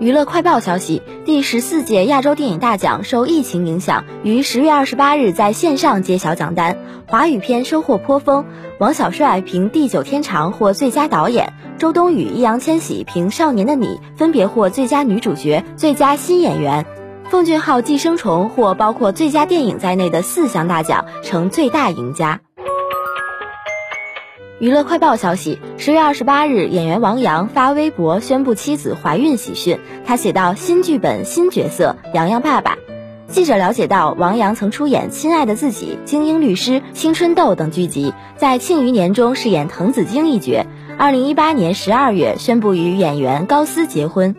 娱乐快报消息：第十四届亚洲电影大奖受疫情影响，于十月二十八日在线上揭晓奖单。华语片收获颇丰，王小帅凭《地久天长》获最佳导演，周冬雨、易烊千玺凭《少年的你》分别获最佳女主角、最佳新演员。奉俊昊《寄生虫》获包括最佳电影在内的四项大奖，成最大赢家。娱乐快报消息：十月二十八日，演员王阳发微博宣布妻子怀孕喜讯。他写道：“新剧本新角色，洋洋爸爸。”记者了解到，王阳曾出演《亲爱的自己》《精英律师》《青春痘》等剧集，在《庆余年》中饰演滕子京一角。二零一八年十二月宣布与演员高斯结婚。